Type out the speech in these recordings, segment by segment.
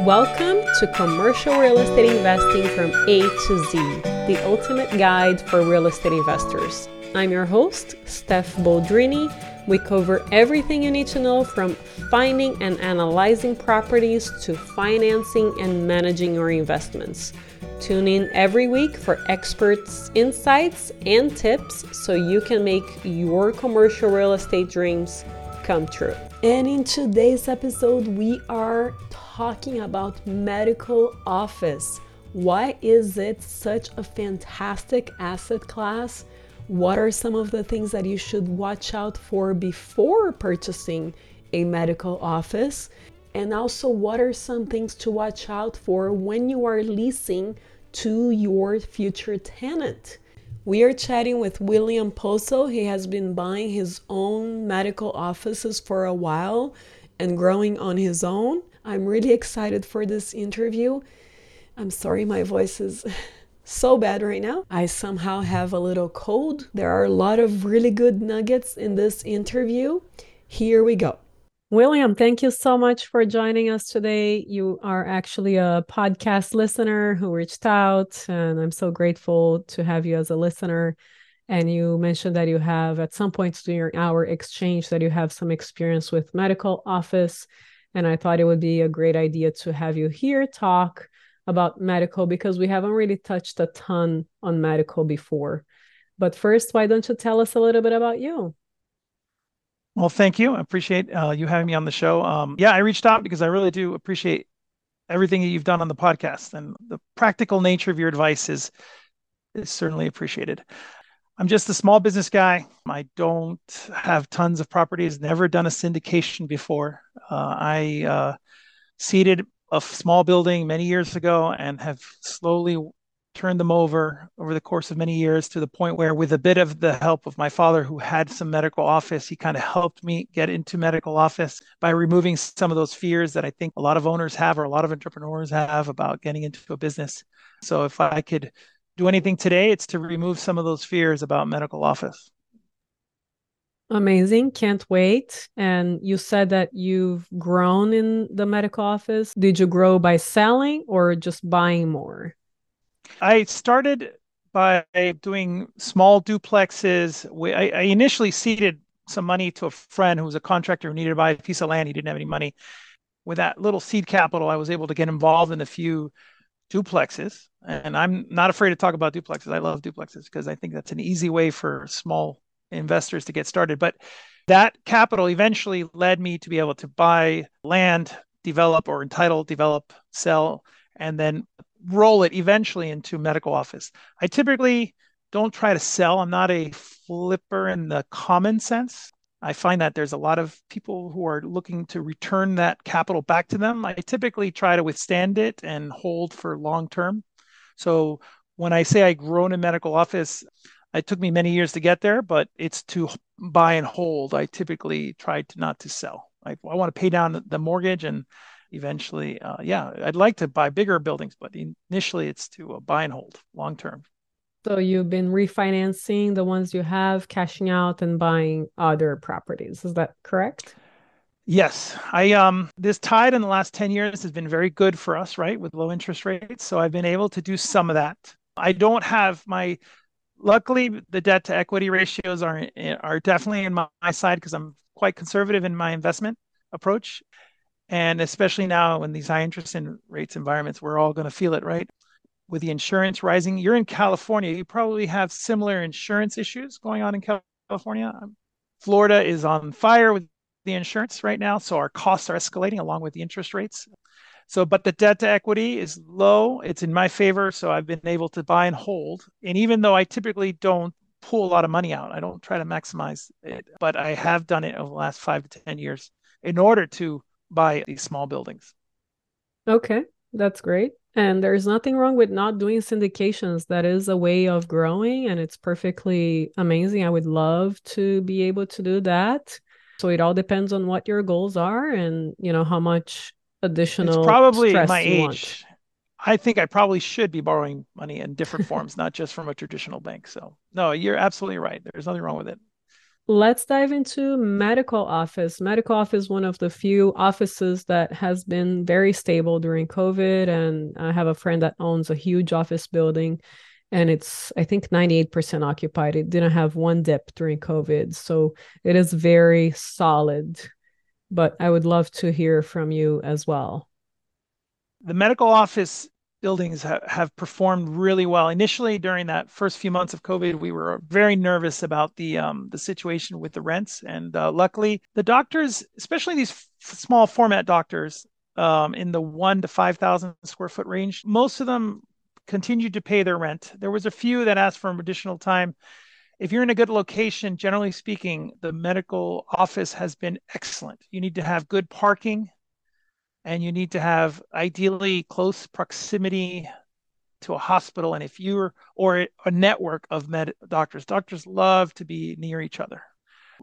Welcome to Commercial Real Estate Investing from A to Z, the ultimate guide for real estate investors. I'm your host, Steph Boldrini. We cover everything you need to know from finding and analyzing properties to financing and managing your investments. Tune in every week for experts' insights and tips so you can make your commercial real estate dreams come true. And in today's episode, we are talking about medical office. Why is it such a fantastic asset class? What are some of the things that you should watch out for before purchasing a medical office? And also, what are some things to watch out for when you are leasing to your future tenant? We are chatting with William Pozo. He has been buying his own medical offices for a while and growing on his own. I'm really excited for this interview. I'm sorry my voice is so bad right now. I somehow have a little cold. There are a lot of really good nuggets in this interview. Here we go. William, thank you so much for joining us today. You are actually a podcast listener who reached out, and I'm so grateful to have you as a listener. And you mentioned that you have, at some point during our exchange, that you have some experience with medical office and I thought it would be a great idea to have you here talk about medical because we haven't really touched a ton on medical before. But first, why don't you tell us a little bit about you? Well, thank you. I appreciate uh, you having me on the show. Um, yeah, I reached out because I really do appreciate everything that you've done on the podcast, and the practical nature of your advice is is certainly appreciated. I'm just a small business guy. I don't have tons of properties, never done a syndication before. Uh, I uh, seeded a small building many years ago and have slowly turned them over over the course of many years to the point where, with a bit of the help of my father, who had some medical office, he kind of helped me get into medical office by removing some of those fears that I think a lot of owners have or a lot of entrepreneurs have about getting into a business. So, if I could do anything today, it's to remove some of those fears about medical office. Amazing. Can't wait. And you said that you've grown in the medical office. Did you grow by selling or just buying more? I started by doing small duplexes. I, initially seeded some money to a friend who was a contractor who needed to buy a piece of land. He didn't have any money. With that little seed capital, I was able to get involved in a few duplexes. And I'm not afraid to talk about duplexes. I love duplexes because I think that's an easy way for small investors to get started. But that capital eventually led me to be able to buy land, develop or entitle, develop, sell, and then roll it eventually into medical office. I typically don't try to sell. I'm not a flipper in the common sense. I find that there's a lot of people who are looking to return that capital back to them. I typically try to withstand it and hold for long term. So when I say I grown in medical office, it took me many years to get there, but it's to buy and hold. I typically try to not to sell. I, I want to pay down the mortgage and eventually, uh, yeah, I'd like to buy bigger buildings, but initially it's to uh, buy and hold long term. So you've been refinancing the ones you have, cashing out and buying other properties. Is that correct? Yes. I um this tide in the last 10 years has been very good for us, right? With low interest rates. So I've been able to do some of that. I don't have my luckily the debt to equity ratios are are definitely in my, my side because I'm quite conservative in my investment approach. And especially now in these high interest rates environments, we're all going to feel it, right? with the insurance rising. You're in California. You probably have similar insurance issues going on in California. Um, Florida is on fire with the insurance right now, so our costs are escalating along with the interest rates. So, but the debt to equity is low. It's in my favor, so I've been able to buy and hold. And even though I typically don't pull a lot of money out, I don't try to maximize it, but I have done it over the last five to 10 years in order to buy these small buildings. Okay, that's great. And there's nothing wrong with not doing syndications. That is a way of growing and it's perfectly amazing. I would love to be able to do that. So it all depends on what your goals are and you know how much additional it's probably my age. Want. I think I probably should be borrowing money in different forms, not just from a traditional bank. So no, you're absolutely right. There's nothing wrong with it. Let's dive into medical office. Medical office is one of the few offices that has been very stable during COVID. And I have a friend that owns a huge office building and it's I think 98% occupied. It didn't have one dip during COVID. So it is very solid. But I would love to hear from you as well. The medical office buildings ha- have performed really well. Initially, during that first few months of COVID, we were very nervous about the um, the situation with the rents, and uh, luckily, the doctors, especially these f- small format doctors, um, in the one to five thousand square foot range, most of them continued to pay their rent. There was a few that asked for additional time. If you're in a good location, generally speaking, the medical office has been excellent. You need to have good parking and you need to have ideally close proximity to a hospital. And if you're or a network of med doctors doctors love to be near each other.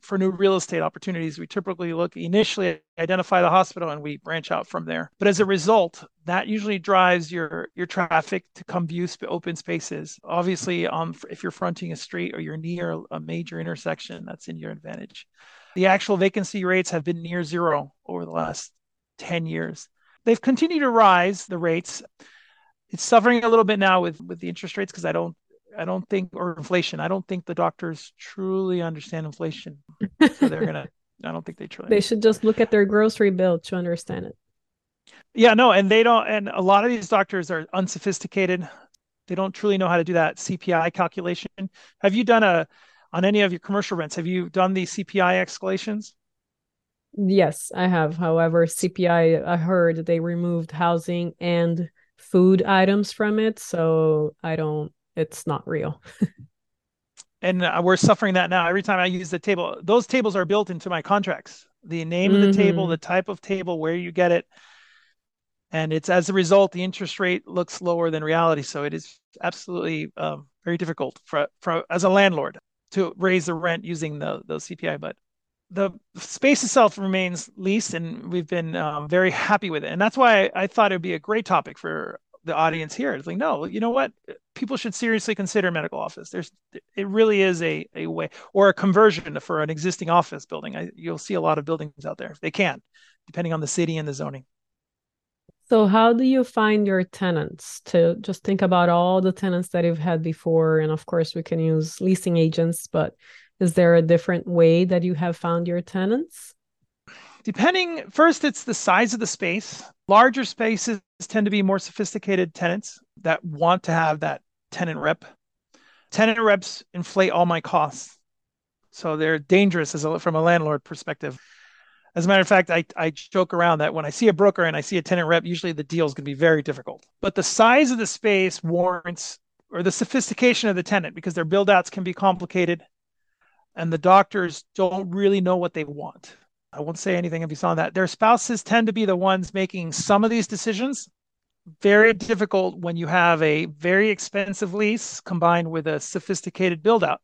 For new real estate opportunities we typically look initially identify the hospital and we branch out from there. But as a result that usually drives your your traffic to come view sp- open spaces. Obviously um, if you're fronting a street or you're near a major intersection that's in your advantage. The actual vacancy rates have been near zero over the last 10 years. They've continued to rise, the rates. It's suffering a little bit now with, with the interest rates because I don't I don't think or inflation. I don't think the doctors truly understand inflation. So they're gonna I don't think they truly They should just look at their grocery bill to understand it. Yeah, no, and they don't and a lot of these doctors are unsophisticated. They don't truly know how to do that CPI calculation. Have you done a on any of your commercial rents? Have you done the CPI escalations? Yes, I have. However, CPI, I heard they removed housing and food items from it. So I don't, it's not real. and uh, we're suffering that now. Every time I use the table, those tables are built into my contracts. The name mm-hmm. of the table, the mm-hmm. type of table, where you get it. And it's as a result, the interest rate looks lower than reality. So it is absolutely um, very difficult for, for as a landlord to raise the rent using the, the CPI. But the space itself remains leased, and we've been um, very happy with it. And that's why I, thought it would be a great topic for the audience here. It's like, no, you know what? People should seriously consider medical office. There's, it really is a, a way or a conversion for an existing office building. I, you'll see a lot of buildings out there. They can, depending on the city and the zoning. So, how do you find your tenants? To just think about all the tenants that you've had before, and of course, we can use leasing agents, but is there a different way that you have found your tenants? Depending, first, it's the size of the space. Larger spaces tend to be more sophisticated tenants that want to have that tenant rep. Tenant reps inflate all my costs. So they're dangerous as a, from a landlord perspective. As a matter of fact, I, I joke around that when I see a broker and I see a tenant rep, usually the deal is going to be very difficult. But the size of the space warrants, or the sophistication of the tenant, because their build outs can be complicated and the doctors don't really know what they want. I won't say anything if you saw that. Their spouses tend to be the ones making some of these decisions. Very difficult when you have a very expensive lease combined with a sophisticated build out.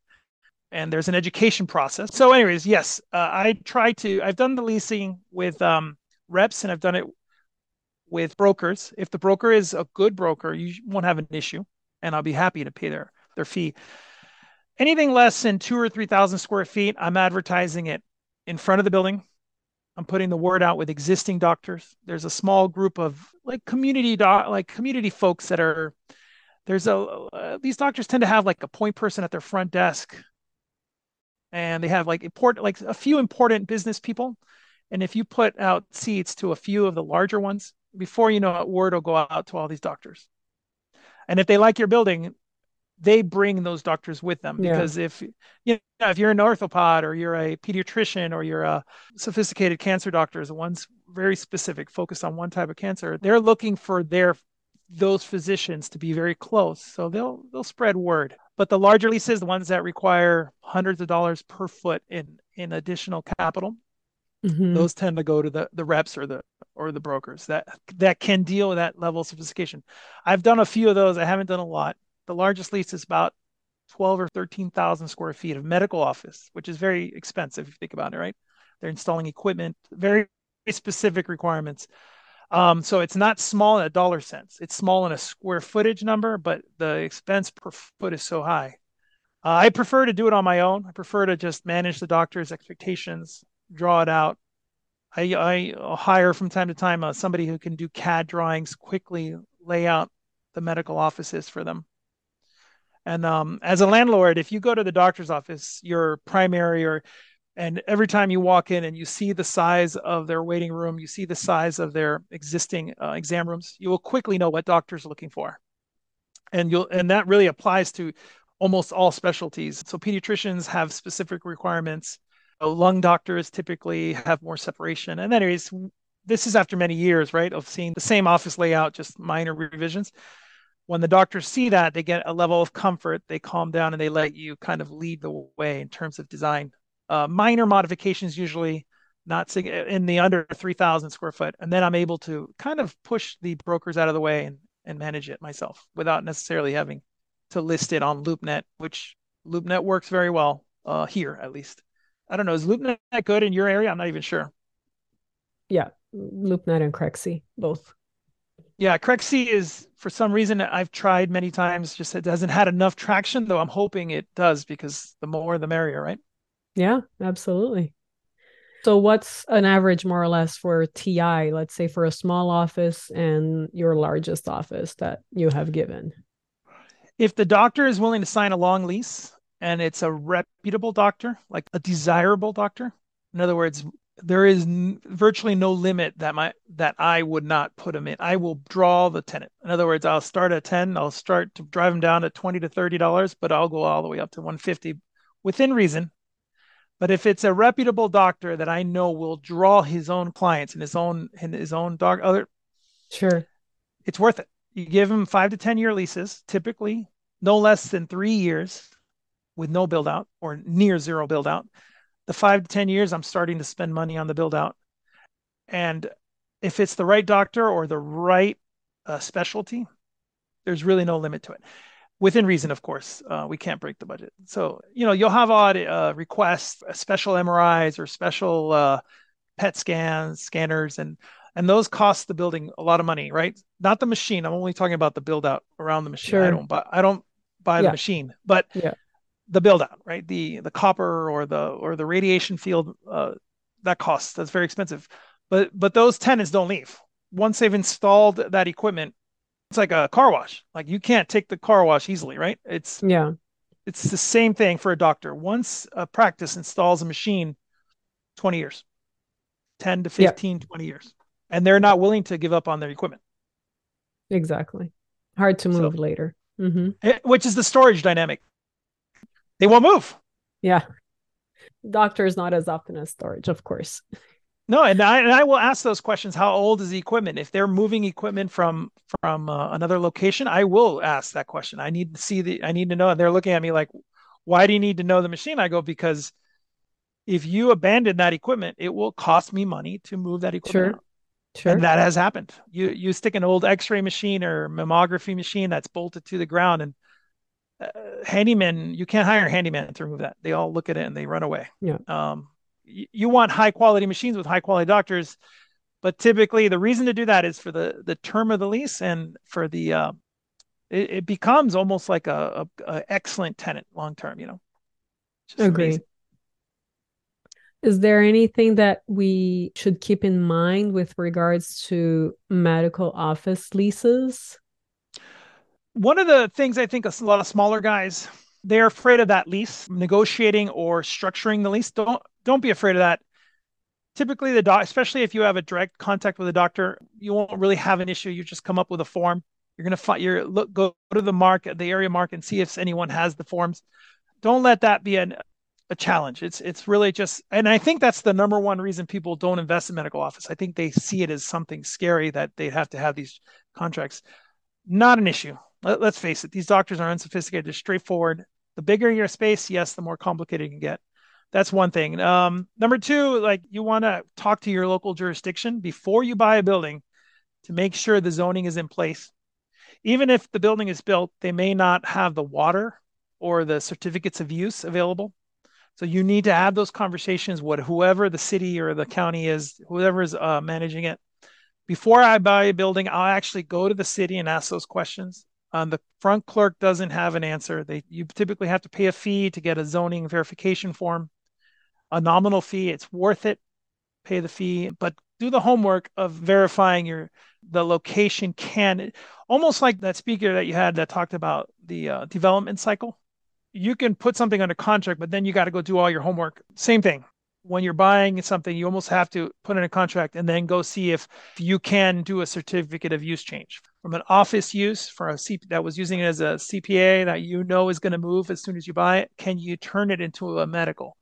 And there's an education process. So, anyways, yes, uh, I try to, I've done the leasing with um, reps and I've done it with brokers. If the broker is a good broker, you won't have an issue and I'll be happy to pay their, their fee. Anything less than two or 3,000 square feet, I'm advertising it in front of the building. I'm putting the word out with existing doctors. There's a small group of like community doc, like community folks that are there's a uh, these doctors tend to have like a point person at their front desk and they have like important like a few important business people and if you put out seats to a few of the larger ones before you know it word will go out to all these doctors and if they like your building they bring those doctors with them yeah. because if you know if you're an orthopod or you're a pediatrician or you're a sophisticated cancer doctor the one's very specific focused on one type of cancer they're looking for their those physicians to be very close. So they'll they'll spread word. But the larger leases the ones that require hundreds of dollars per foot in in additional capital mm-hmm. those tend to go to the the reps or the or the brokers that that can deal with that level of sophistication. I've done a few of those. I haven't done a lot the largest lease is about 12 or 13,000 square feet of medical office, which is very expensive if you think about it, right? They're installing equipment, very specific requirements. Um, so it's not small in a dollar sense. It's small in a square footage number, but the expense per foot is so high. Uh, I prefer to do it on my own. I prefer to just manage the doctor's expectations, draw it out. I, I hire from time to time uh, somebody who can do CAD drawings, quickly lay out the medical offices for them. And um, as a landlord, if you go to the doctor's office, your primary or and every time you walk in and you see the size of their waiting room, you see the size of their existing uh, exam rooms, you will quickly know what doctor's looking for. And you'll and that really applies to almost all specialties. So pediatricians have specific requirements. Lung doctors typically have more separation. And anyways, this is after many years, right, of seeing the same office layout, just minor revisions. When the doctors see that, they get a level of comfort, they calm down and they let you kind of lead the way in terms of design. Uh, minor modifications usually not in the under 3000 square foot and then i'm able to kind of push the brokers out of the way and, and manage it myself without necessarily having to list it on LoopNet, which LoopNet works very well uh, here at least. I don't know. Is LoopNet good in your area? I'm not even sure. Yeah, LoopNet and Crexi both. Yeah, Crexi is for some reason I've tried many times. Just it hasn't had enough traction, though. I'm hoping it does because the more the merrier, right? Yeah, absolutely. So, what's an average more or less for TI? Let's say for a small office and your largest office that you have given if the doctor is willing to sign a long lease and it's a reputable doctor, like a desirable doctor, in other words, there is n- virtually no limit that my that I would not put them in. I will draw the tenant. In other words, I'll start at 10, I'll start to drive them down to 20 to 30 dollars, but I'll go all the way up to 150 within reason. But if it's a reputable doctor that I know will draw his own clients and his own and his own dog other sure. It's worth it. You give them 5 to 10 year leases, typically no less than three years with no build out or near zero build out. The five to 10 years, I'm starting to spend money on the build out. And if it's the right doctor or the right uh, specialty, there's really no limit to it. Within reason, of course, uh, we can't break the budget. So, you know, you'll have odd uh, requests, uh, special MRIs or special uh, PET scans, scanners, and and those cost the building a lot of money, right? Not the machine. I'm only talking about the build out around the machine. Sure. I don't buy I don't buy yeah. the machine, but yeah. The build out, right? The the copper or the or the radiation field uh, that costs. That's very expensive. But but those tenants don't leave. Once they've installed that equipment, it's like a car wash. Like you can't take the car wash easily, right? It's yeah. It's the same thing for a doctor. Once a practice installs a machine, 20 years. 10 to 15, yeah. 20 years and they're not willing to give up on their equipment. Exactly. Hard to move so, later. Mm-hmm. Eh, which is the storage dynamic. They won't move. Yeah. Doctor is not as often as storage, of course. No, and I, and I will ask those questions. How old is the equipment? If they're moving equipment from from uh, another location, I will ask that question. I need to see the. I need to know. And they're looking at me like, "Why do you need to know the machine?" I go because if you abandon that equipment, it will cost me money to move that equipment. Sure. Sure. And that has happened. You you stick an old X-ray machine or mammography machine that's bolted to the ground, and uh, handyman you can't hire a handyman to remove that. They all look at it and they run away. Yeah. Um, you, you want high quality machines with high quality doctors, but typically the reason to do that is for the the term of the lease and for the uh, it, it becomes almost like a, a, a excellent tenant long term. You know. Agree. Amazing. Is there anything that we should keep in mind with regards to medical office leases? One of the things I think a lot of smaller guys they're afraid of that lease, negotiating or structuring the lease. Don't don't be afraid of that. Typically, the doc, especially if you have a direct contact with a doctor, you won't really have an issue. You just come up with a form. You're gonna find your look go to the market, the area mark, and see if anyone has the forms. Don't let that be an a challenge. It's it's really just, and I think that's the number one reason people don't invest in medical office. I think they see it as something scary that they have to have these contracts. Not an issue. Let, us face it; these doctors are unsophisticated. They're straightforward. The bigger your space, yes, the more complicated it can get. That's one thing. Um, number two, like you want to talk to your local jurisdiction before you buy a building to make sure the zoning is in place. Even if the building is built, they may not have the water or the certificates of use available so you need to have those conversations with whoever the city or the county is, whoever is uh, managing it. Before I buy a building, I'll actually go to the city and ask those questions. Um, the front clerk doesn't have an answer. They you typically have to pay a fee to get a zoning verification form, a nominal fee. It's worth it. Pay the fee, but do the homework of verifying your the location can almost like that speaker that you had that talked about the uh, development cycle. You can put something under contract, but then you got to go do all your homework. Same thing when you're buying something, you almost have to put in a contract and then go see if you can do a certificate of use change from an office use for a C that was using it as a CPA that you know is going to move as soon as you buy it. Can you turn it into a medical?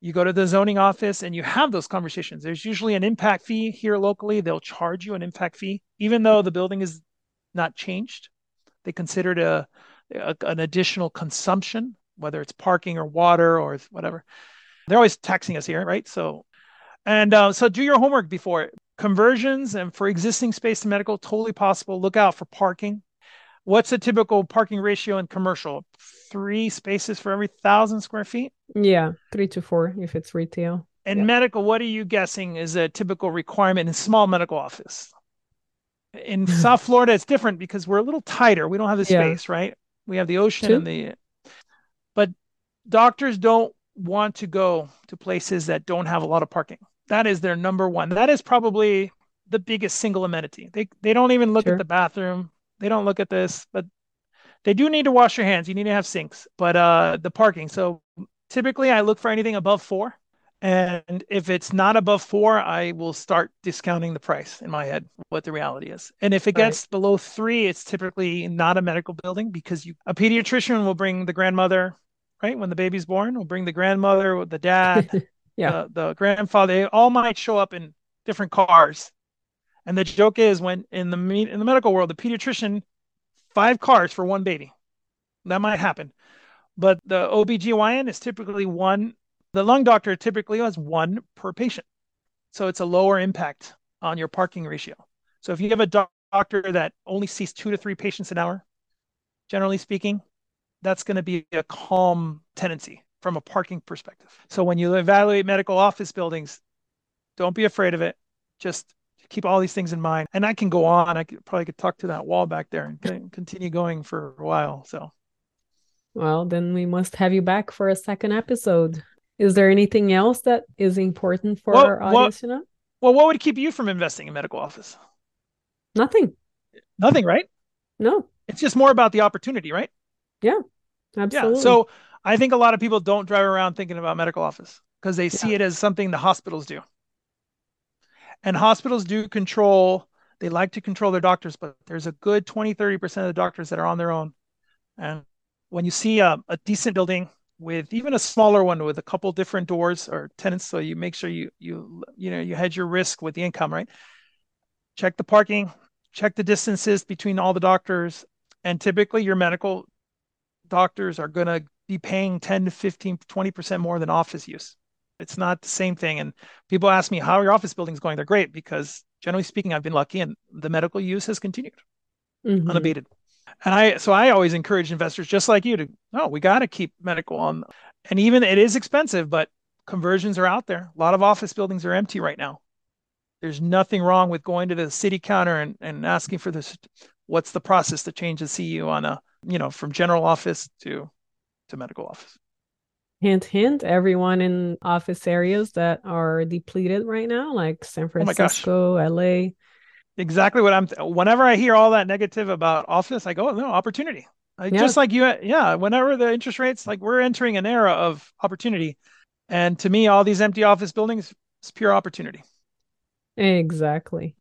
You go to the zoning office and you have those conversations. There's usually an impact fee here locally. They'll charge you an impact fee, even though the building is not changed. They consider it a, a an additional consumption, whether it's parking or water or whatever they're always taxing us here, right? So, and uh, so do your homework before conversions and for existing space to medical, totally possible. Look out for parking. What's a typical parking ratio in commercial? Three spaces for every thousand square feet? Yeah, three to four if it's retail. And medical, what are you guessing is a typical requirement in small medical office? In South Florida, it's different because we're a little tighter. We don't have the space, yeah. right? We have the ocean Two? and the but doctors don't want to go to places that don't have a lot of parking. That is their number one. That is probably the biggest single amenity. They they don't even look sure. at the bathroom. They don't look at this, but they do need to wash your hands. You need to have sinks. But uh the parking. So typically I look for anything above 4 and if it's not above 4, I will start discounting the price in my head what the reality is. And if it gets right. below 3, it's typically not a medical building because you a pediatrician will bring the grandmother right? When the baby's born, we'll bring the grandmother, the dad, yeah, the, the grandfather. They all might show up in different cars. And the joke is when in the in the medical world, the pediatrician, five cars for one baby. That might happen. But the OBGYN is typically one, the lung doctor typically has one per patient. So it's a lower impact on your parking ratio. So if you have a doctor that only sees two to three patients an hour, generally speaking, that's going to be a calm tendency from a parking perspective. So when you evaluate medical office buildings, don't be afraid of it. Just keep all these things in mind. And I can go on. I could probably could talk to that wall back there and continue going for a while. So, well, then we must have you back for a second episode. Is there anything else that is important for well, our audience well, know? Well, what would keep you from investing in medical office? Nothing. Nothing, right? No. It's just more about the opportunity, right? Yeah, absolutely. Yeah. So I think a lot of people don't drive around thinking about medical office because they see yeah. it as something the hospitals do. And hospitals do control, they like to control their doctors, but there's a good 20, 30% of the doctors that are on their own. And when you see a, a decent building with even a smaller one with a couple different doors or tenants, so you make sure you you you know you hedge your risk with the income, right? Check the parking, check the distances between all the doctors, and typically your medical doctors are going to be paying 10 to 15, 20% more than office use. It's not the same thing. And people ask me, how are your office buildings going? They're great because generally speaking, I've been lucky and the medical use has continued mm-hmm. unabated. And I, so I always encourage investors just like you to, oh, we got to keep medical on. And even it is expensive, but conversions are out there. A lot of office buildings are empty right now. There's nothing wrong with going to the city counter and, and asking for this. What's the process to change the CU on a you know, from general office to to medical office. Hint, hint, everyone in office areas that are depleted right now, like San oh Francisco, oh LA. Exactly what I'm. Whenever I hear all that negative about office, I go, oh, no, opportunity. yeah. Just like you, yeah. Whenever the interest rates, like we're entering an era of opportunity, and to me, all these empty office buildings is pure opportunity. Exactly.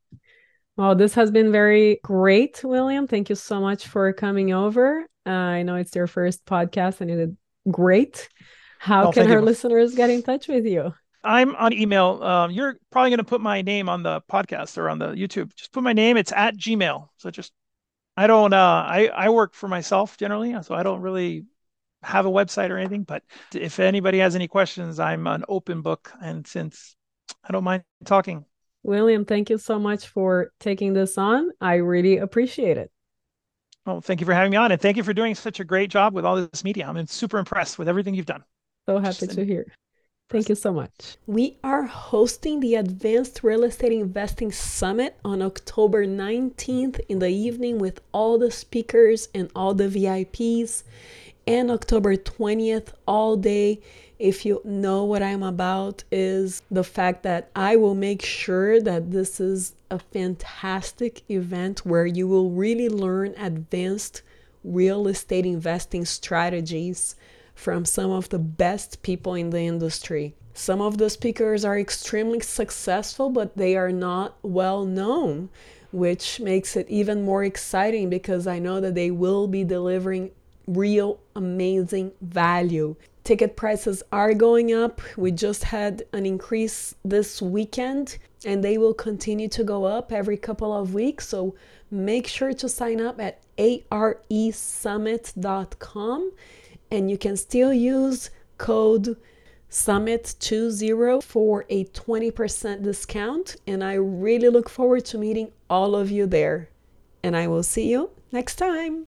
Well, this has been very great, William. Thank you so much for coming over. Uh, I know it's your first podcast and you did great. How oh, can our you. listeners get in touch with you? I'm on email. Um, you're probably going to put my name on the podcast or on the YouTube. Just put my name. It's at Gmail. So just, I don't, uh, I, I work for myself generally. So I don't really have a website or anything. But if anybody has any questions, I'm an open book. And since I don't mind talking, William, thank you so much for taking this on. I really appreciate it. Well, thank you for having me on, and thank you for doing such a great job with all this media. I'm super impressed with everything you've done. So happy Just, to hear. Thank you so much. We are hosting the Advanced Real Estate Investing Summit on October 19th in the evening with all the speakers and all the VIPs, and October 20th all day. If you know what I'm about, is the fact that I will make sure that this is a fantastic event where you will really learn advanced real estate investing strategies from some of the best people in the industry. Some of the speakers are extremely successful, but they are not well known, which makes it even more exciting because I know that they will be delivering real amazing value. Ticket prices are going up. We just had an increase this weekend and they will continue to go up every couple of weeks. So make sure to sign up at aresummit.com and you can still use code summit20 for a 20% discount and i really look forward to meeting all of you there and i will see you next time